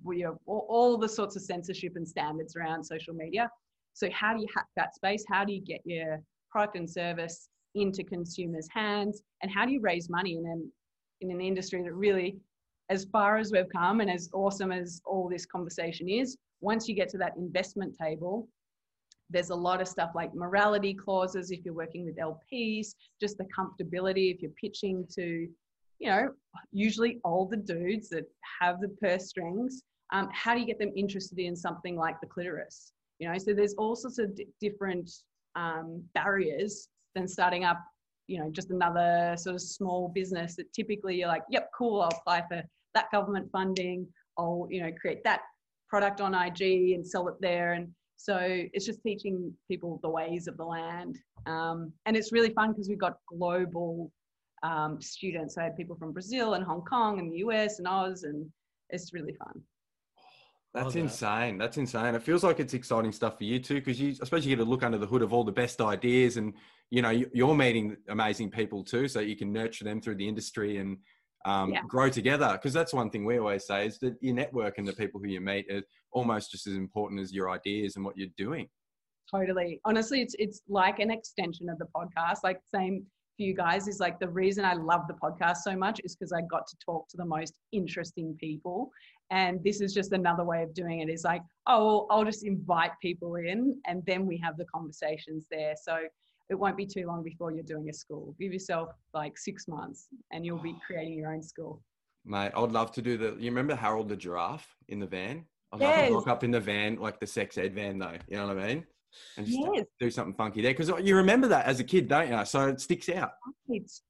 all, all the sorts of censorship and standards around social media. So how do you hack that space? How do you get your product and service into consumers' hands? And how do you raise money in an, in an industry that really, as far as we've come and as awesome as all this conversation is, once you get to that investment table, there's a lot of stuff like morality clauses if you're working with LPs, just the comfortability if you're pitching to you know, usually older dudes that have the purse strings. Um, how do you get them interested in something like the clitoris? You know, so there's all sorts of d- different um, barriers than starting up, you know, just another sort of small business that typically you're like, yep, cool, I'll apply for that government funding. I'll, you know, create that product on IG and sell it there. And so it's just teaching people the ways of the land. Um, and it's really fun because we've got global um, students. I had people from Brazil and Hong Kong and the US and Oz, and it's really fun.
That's insane. That's insane. It feels like it's exciting stuff for you too, because you, I suppose you get to look under the hood of all the best ideas, and you know you're meeting amazing people too, so you can nurture them through the industry and um, yeah. grow together. Because that's one thing we always say is that your network and the people who you meet are almost just as important as your ideas and what you're doing.
Totally. Honestly, it's it's like an extension of the podcast. Like same for you guys is like the reason I love the podcast so much is because I got to talk to the most interesting people. And this is just another way of doing it is like, oh, I'll just invite people in and then we have the conversations there. So it won't be too long before you're doing a school. Give yourself like six months and you'll be creating your own school.
Mate, I'd love to do the. You remember Harold the giraffe in the van? I'd yes. love to walk up in the van, like the sex ed van, though. You know what I mean? and just yes. do something funky there because you remember that as a kid, don't you? So it sticks out.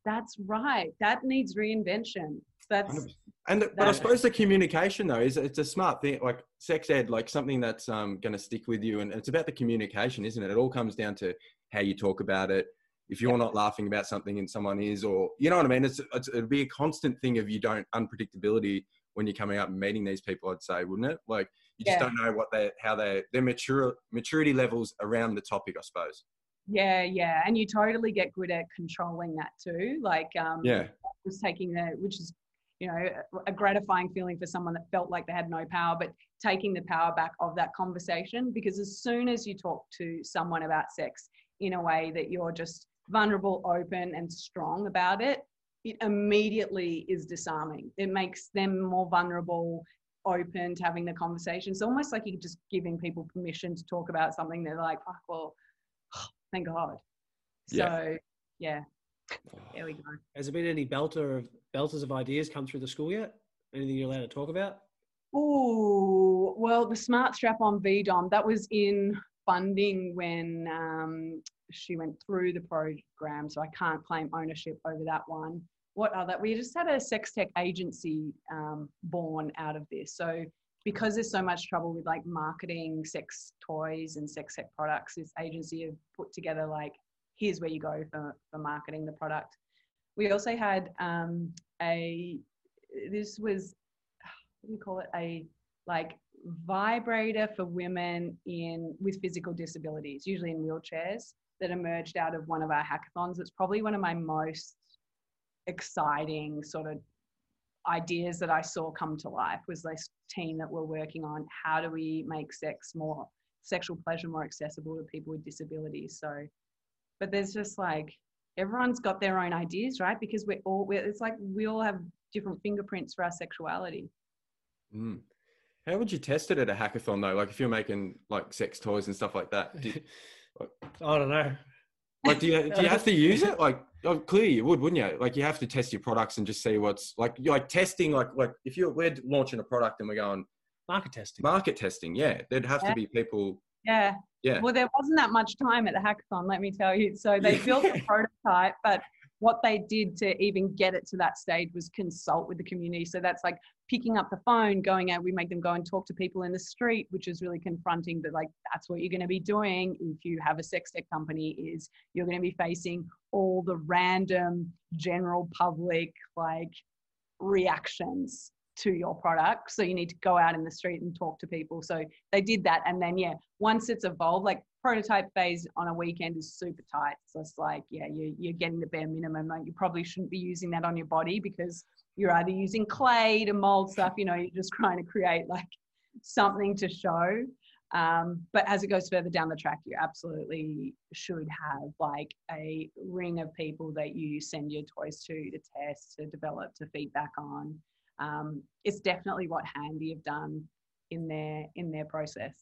That's right. That needs reinvention. That's 100%.
and the, but I suppose the communication though is it's a smart thing, like sex ed, like something that's um, going to stick with you, and it's about the communication, isn't it? It all comes down to how you talk about it. If you're not laughing about something and someone is, or you know what I mean, it's, it's it'd be a constant thing of you don't unpredictability when you're coming up and meeting these people. I'd say, wouldn't it? Like you just yeah. don't know what they how they their mature maturity levels around the topic, I suppose.
Yeah, yeah, and you totally get good at controlling that too. Like, um,
yeah,
was taking the which is you know a gratifying feeling for someone that felt like they had no power, but taking the power back of that conversation because as soon as you talk to someone about sex, in a way that you're just vulnerable, open, and strong about it, it immediately is disarming. It makes them more vulnerable, open to having the conversation. It's almost like you're just giving people permission to talk about something they're like, fuck, well, thank God.
Yeah.
So, yeah, oh. there we go.
Has there been any belter of belters of ideas come through the school yet? Anything you're allowed to talk about?
Oh, well, the Smart Strap on VDOM, that was in funding when um, she went through the program. So I can't claim ownership over that one. What other? We just had a sex tech agency um, born out of this. So because there's so much trouble with like marketing sex toys and sex tech products, this agency have put together like, here's where you go for, for marketing the product. We also had um, a, this was, what do you call it? A like vibrator for women in with physical disabilities, usually in wheelchairs, that emerged out of one of our hackathons. It's probably one of my most exciting sort of ideas that I saw come to life was this team that we're working on how do we make sex more sexual pleasure more accessible to people with disabilities. So but there's just like everyone's got their own ideas, right? Because we're all we're, it's like we all have different fingerprints for our sexuality.
Mm. How would you test it at a hackathon though? Like if you're making like sex toys and stuff like that, do,
I don't know.
like do you do you have to use it? Like oh, clearly you would, wouldn't you? Like you have to test your products and just see what's like you're like testing like like if you're we're launching a product and we're going
Market testing.
market testing, yeah, there'd have
Yeah.
to be people.
Yeah.
Yeah.
Well, there wasn't that much time at the hackathon, let me tell you. So they
Yeah.
built a prototype, but what they did to even get it to that stage was consult with the community. So that's like picking up the phone, going out. We make them go and talk to people in the street, which is really confronting. But like that's what you're going to be doing if you have a sex tech company. Is you're going to be facing all the random general public like reactions to your product. So you need to go out in the street and talk to people. So they did that. And then, yeah, once it's evolved, like prototype phase on a weekend is super tight. So it's like, yeah, you, you're getting the bare minimum. Like you probably shouldn't be using that on your body because you're either using clay to mold stuff, you know, you're just trying to create like something to show. Um, but as it goes further down the track, you absolutely should have like a ring of people that you send your toys to to test, to develop, to feedback on. Um, it's definitely what Handi have done in their in their process.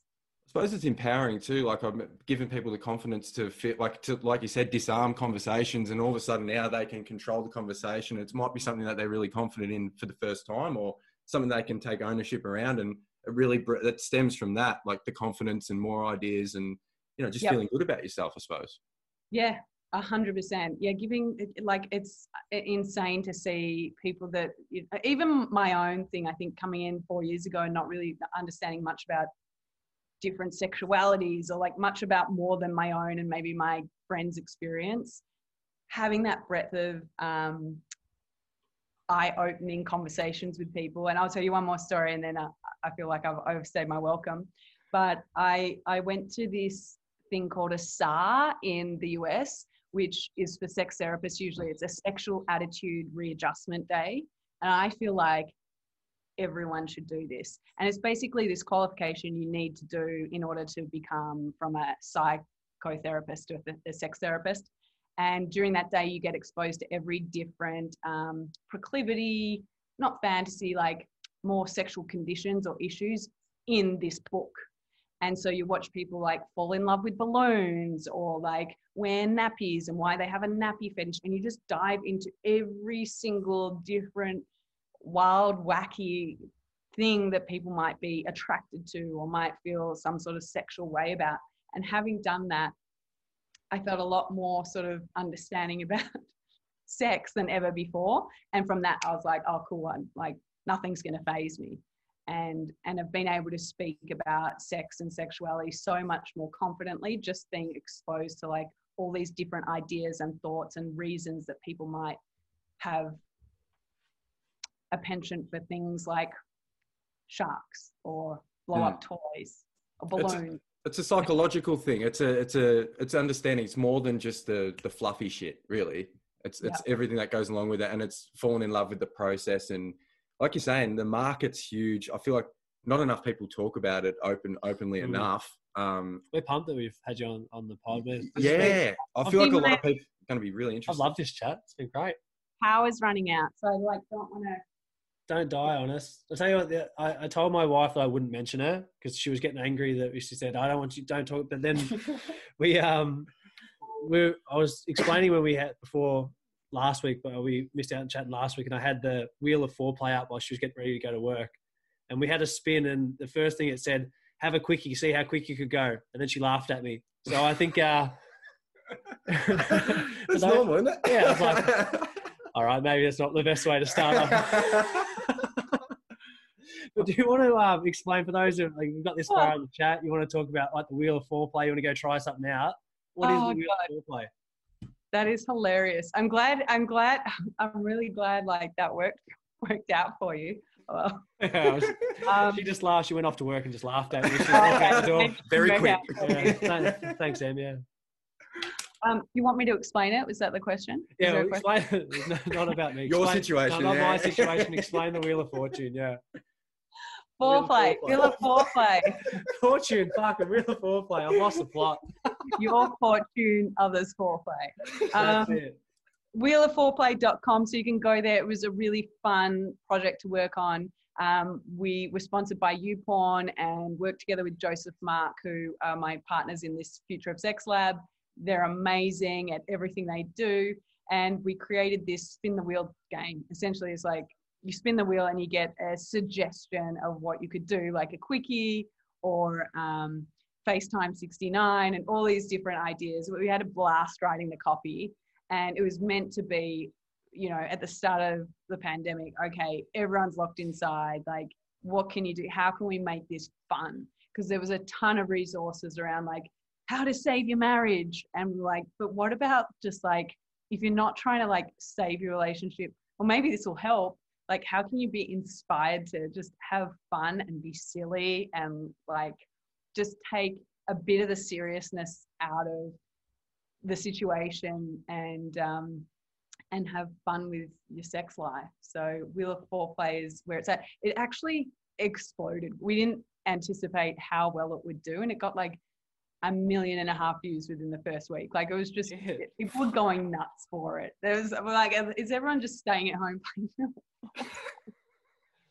I suppose it's empowering too. Like I'm giving people the confidence to fit, like to like you said, disarm conversations, and all of a sudden now they can control the conversation. It might be something that they're really confident in for the first time, or something they can take ownership around, and it really that stems from that, like the confidence and more ideas, and you know, just
Yep.
feeling good about yourself. I suppose.
Yeah, a hundred percent. Yeah, giving like it's uh, insane to see people that even my own thing. I think coming in four years ago and not really understanding much about different sexualities or like much about more than my own and maybe my friends' experience. Having that breadth of um, eye-opening conversations with people, and I'll tell you one more story, and then uh, I feel like I've overstayed my welcome. But I I went to this thing called a SAR in the US, which is for sex therapists. Usually it's a sexual attitude readjustment day. And I feel like everyone should do this. And it's basically this qualification you need to do in order to become from a psychotherapist to a, sex therapist. And during that day, you get exposed to every different um, proclivity, not fantasy, like more sexual conditions or issues in this book. And so you watch people like fall in love with balloons or like wear nappies and why they have a nappy fetish. And you just dive into every single different wild, wacky thing that people might be attracted to or might feel some sort of sexual way about. And having done that, I felt a lot more sort of understanding about sex than ever before. And from that, I was like, oh, cool one. Like nothing's going to phase me and and have been able to speak about sex and sexuality so much more confidently just being exposed to like all these different ideas and thoughts and reasons that people might have a penchant for things like sharks or blow up toys or
Hmm. It's- It's a psychological thing. It's a it's a it's understanding. It's more than just the the fluffy shit. Really, it's it's everything that goes along with it, and it's falling in love with the process. And like you're saying, the market's huge. I feel like not enough people talk about it open openly
Mm.
enough. Um,
We're pumped that we've had you on, on the pod. man. This has been-
yeah, I feel like a lot of people are going to be really interested.
I've
interested.
loved this chat. It's been great.
Power's running out, so I like don't want to.
Don't die on us. I'll tell you what, the, I, I told my wife that I wouldn't mention her because she was getting angry that she said, I don't want you, don't talk. But then we, um, we, I was explaining when we had before last week, but we missed out on chatting last week and I had the wheel of foreplay up while she was getting ready to go to work. And we had a spin and the first thing it said, have a quickie, see how quick you could go. And then she laughed at me. So I think, uh,
That's normal, isn't it?
Yeah, I was like- all right, maybe that's not the best way to start off. But do you want to um, explain for those who like we've got this far in the chat? You want to talk about like the wheel of foreplay? You want to go try something out? What is
Oh,
the wheel of foreplay?
That is hilarious. I'm glad. I'm glad. I'm really glad. Like that worked worked out for you. Well,
I was-
um,
she just laughed. She went off to work and just laughed at me. She walked out the door.
Very quick.
Yeah, thanks, thanks, Em. Yeah,
Um, you want me to explain it? Was that the question?
Yeah. well, explain. It's not- not about me.
Your
Explain-
situation,
No, not my situation. Explain the wheel of fortune. Yeah. Wheel of
Foreplay.
foreplay.
Wheel of foreplay.
Fortune. Fuck a wheel of foreplay. I've lost the plot.
Your fortune, others' foreplay.
That's
Um,
it.
wheelofforeplay.com so you can go there it was a really fun project to work on um, we were sponsored by YouPorn and worked together with Josephmark, who are my partners in this Future of Sex Lab. They're amazing at everything they do. And we created this spin the wheel game. Essentially, it's like you spin the wheel and you get a suggestion of what you could do, like a quickie or um, FaceTime 69 and all these different ideas. We had a blast writing the copy and it was meant to be you know at the start of the pandemic okay everyone's locked inside like what can you do how can we make this fun because there was a ton of resources around like how to save your marriage and like but what about just like if you're not trying to like save your relationship or maybe this will help like how can you be inspired to just have fun and be silly and like just take a bit of the seriousness out of the situation and um, and have fun with your sex life. So Wheel of Foreplay is where it's at. It actually exploded. We didn't anticipate how well it would do, and it got like a million and a half views within the first week. Like it was just
Shit.
people were going nuts for it. There was we're like, is everyone just staying at home playing film?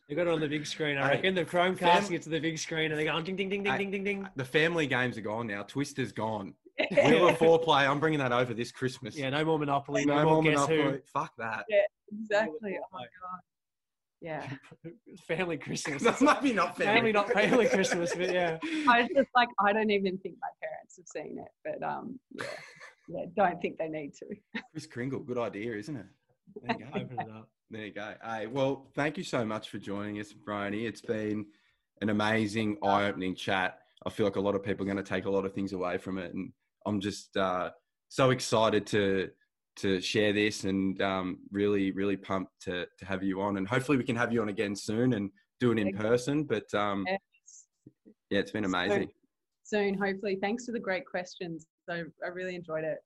They got it on the big screen. I
Hey,
reckon the Chromecasting
fam-
it to the big screen and they're going ding ding ding ding
Hey,
ding ding ding.
The family games are gone now. Twister's gone. Wheel of foreplay. I'm bringing that over this Christmas.
Yeah, no more Monopoly. No,
no
more
more
Guess
Monopoly. Fuck that.
exactly. Oh my god. Yeah.
Family Christmas.
That might be not family.
family, not family Christmas, but yeah.
I was just like, I don't even think my parents have seen it, but um, yeah, yeah, don't think they need to.
Kris Kringle. Good idea, isn't it? There you go.
Open it up.
There you go. Hey, well, thank you so much for joining us, Bryony. It's been an amazing, eye-opening chat. I feel like a lot of people are going to take a lot of things away from it, and I'm just uh, so excited to to share this, and um, really, really pumped to to have you on, and hopefully we can have you on again soon and do it in person. But um,
Yes.
yeah, it's been amazing.
Soon, hopefully. Thanks for the great questions. So I really enjoyed it.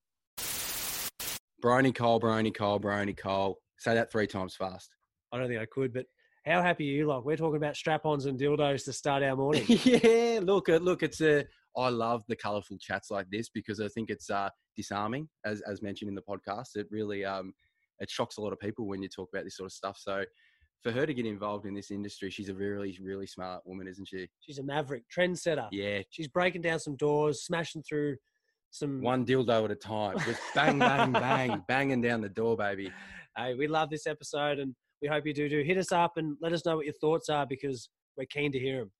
Bryony Cole, Bryony Cole, Bryony Cole. Say that three times fast.
I don't think I could, but how happy are you? Like we're talking about strap-ons and dildos to start our morning.
yeah, look, look, it's a. I love the colourful chats like this because I think it's uh, disarming, as as mentioned in the podcast. It really um, it shocks a lot of people when you talk about this sort of stuff. So, for her to get involved in this industry, she's a really, really smart woman, isn't she?
She's a maverick, trendsetter.
Yeah,
She's breaking down some doors, smashing through some.
one dildo at a time, just bang, bang, bang, banging down the door, baby.
Hey, we love this episode, and we hope you do. Do hit us up and let us know what your thoughts are because we're keen to hear them.